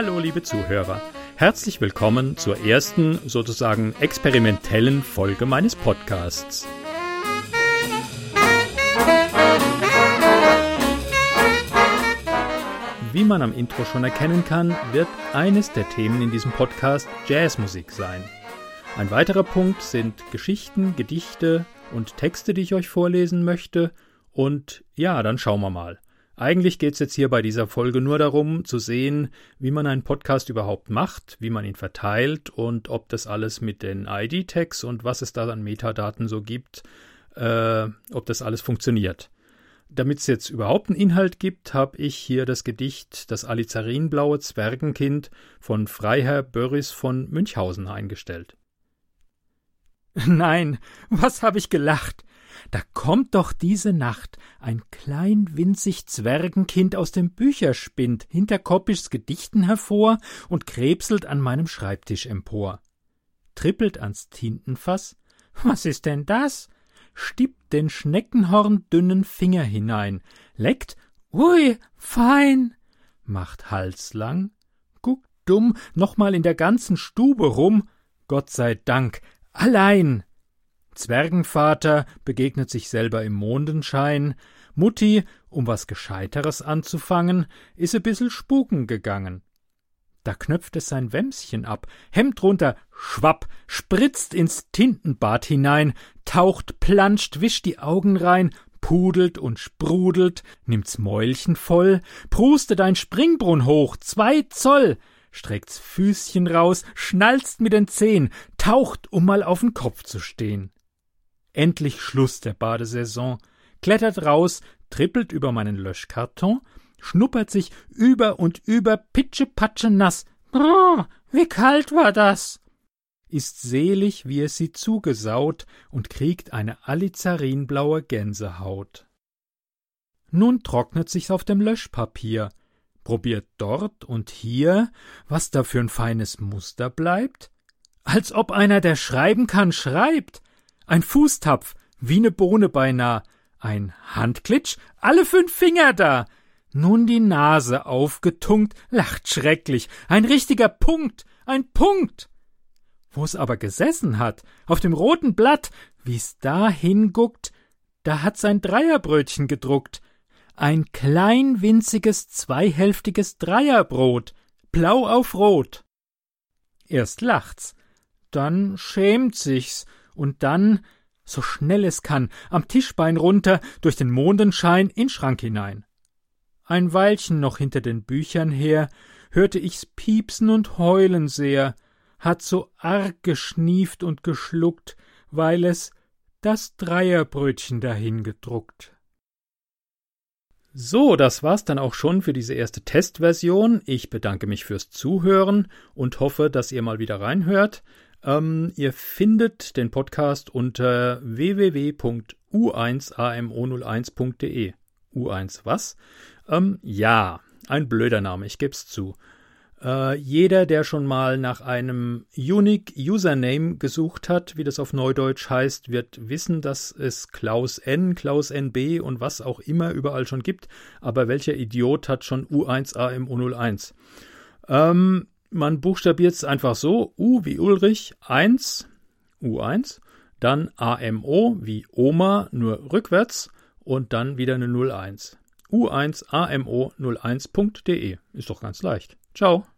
Hallo, liebe Zuhörer. Herzlich willkommen zur ersten, sozusagen experimentellen Folge meines Podcasts. Wie man am Intro schon erkennen kann, wird eines der Themen in diesem Podcast Jazzmusik sein. Ein weiterer Punkt sind Geschichten, Gedichte und Texte, die ich euch vorlesen möchte. Und ja, dann schauen wir mal. Eigentlich geht es jetzt hier bei dieser Folge nur darum, zu sehen, wie man einen Podcast überhaupt macht, wie man ihn verteilt und ob das alles mit den ID-Tags und was es da an Metadaten so gibt, äh, ob das alles funktioniert. Damit es jetzt überhaupt einen Inhalt gibt, habe ich hier das Gedicht Das Alizarinblaue Zwergenkind von Freiherr Börris von Münchhausen eingestellt. Nein, was habe ich gelacht? Da kommt doch diese Nacht ein klein winzig Zwergenkind aus dem Bücherspind hinter Koppischs Gedichten hervor und krebselt an meinem Schreibtisch empor. Trippelt ans Tintenfass. Was ist denn das? Stippt den schneckenhorndünnen Finger hinein, leckt, ui, fein, macht Hals lang, guckt dumm nochmal in der ganzen Stube rum, Gott sei Dank, allein. Zwergenvater begegnet sich selber im Mondenschein, Mutti, um was Gescheiteres anzufangen, is e bissel spuken gegangen. Da knöpft es sein Wämschen ab, Hemd runter, schwapp, spritzt ins Tintenbad hinein, taucht, planscht, wischt die Augen rein, pudelt und sprudelt, nimmt's Mäulchen voll, prustet ein Springbrunnen hoch, zwei Zoll, streckt's Füßchen raus, schnalzt mit den Zehen, taucht, um mal auf'n Kopf zu stehn. Endlich Schluss der Badesaison, klettert raus, trippelt über meinen Löschkarton, schnuppert sich über und über pitschepatsche nass. Brrr, wie kalt war das! Ist selig, wie es sie zugesaut und kriegt eine alizarinblaue Gänsehaut. Nun trocknet sich's auf dem Löschpapier, probiert dort und hier, was da für ein feines Muster bleibt, als ob einer, der schreiben kann, schreibt, ein Fußtapf, wie ne Bohne beinah, ein Handklitsch, alle fünf Finger da, nun die Nase aufgetunkt, lacht schrecklich, ein richtiger Punkt, ein Punkt. Wo's aber gesessen hat, auf dem roten Blatt, wie's da hinguckt, da hat sein Dreierbrötchen gedruckt, ein klein winziges zweihälftiges Dreierbrot, blau auf rot. Erst lacht's, dann schämt sich's und dann, so schnell es kann, am Tischbein runter, durch den Mondenschein in Schrank hinein. Ein Weilchen noch hinter den Büchern her, hörte ich's piepsen und heulen sehr, hat so arg geschnieft und geschluckt, weil es das Dreierbrötchen dahin gedruckt. So, das war's dann auch schon für diese erste Testversion. Ich bedanke mich fürs Zuhören und hoffe, dass ihr mal wieder reinhört. Ähm, ihr findet den Podcast unter www.u1amo01.de. U1 was? Ähm, ja, ein blöder Name, ich geb's zu. Äh, jeder, der schon mal nach einem Unique Username gesucht hat, wie das auf Neudeutsch heißt, wird wissen, dass es Klaus N, Klaus NB und was auch immer überall schon gibt. Aber welcher Idiot hat schon U1AM01? Ähm, man buchstabiert es einfach so, U wie Ulrich, 1, U1, dann AMO wie Oma, nur rückwärts und dann wieder eine 01. U1AMO01.de. Ist doch ganz leicht. Ciao.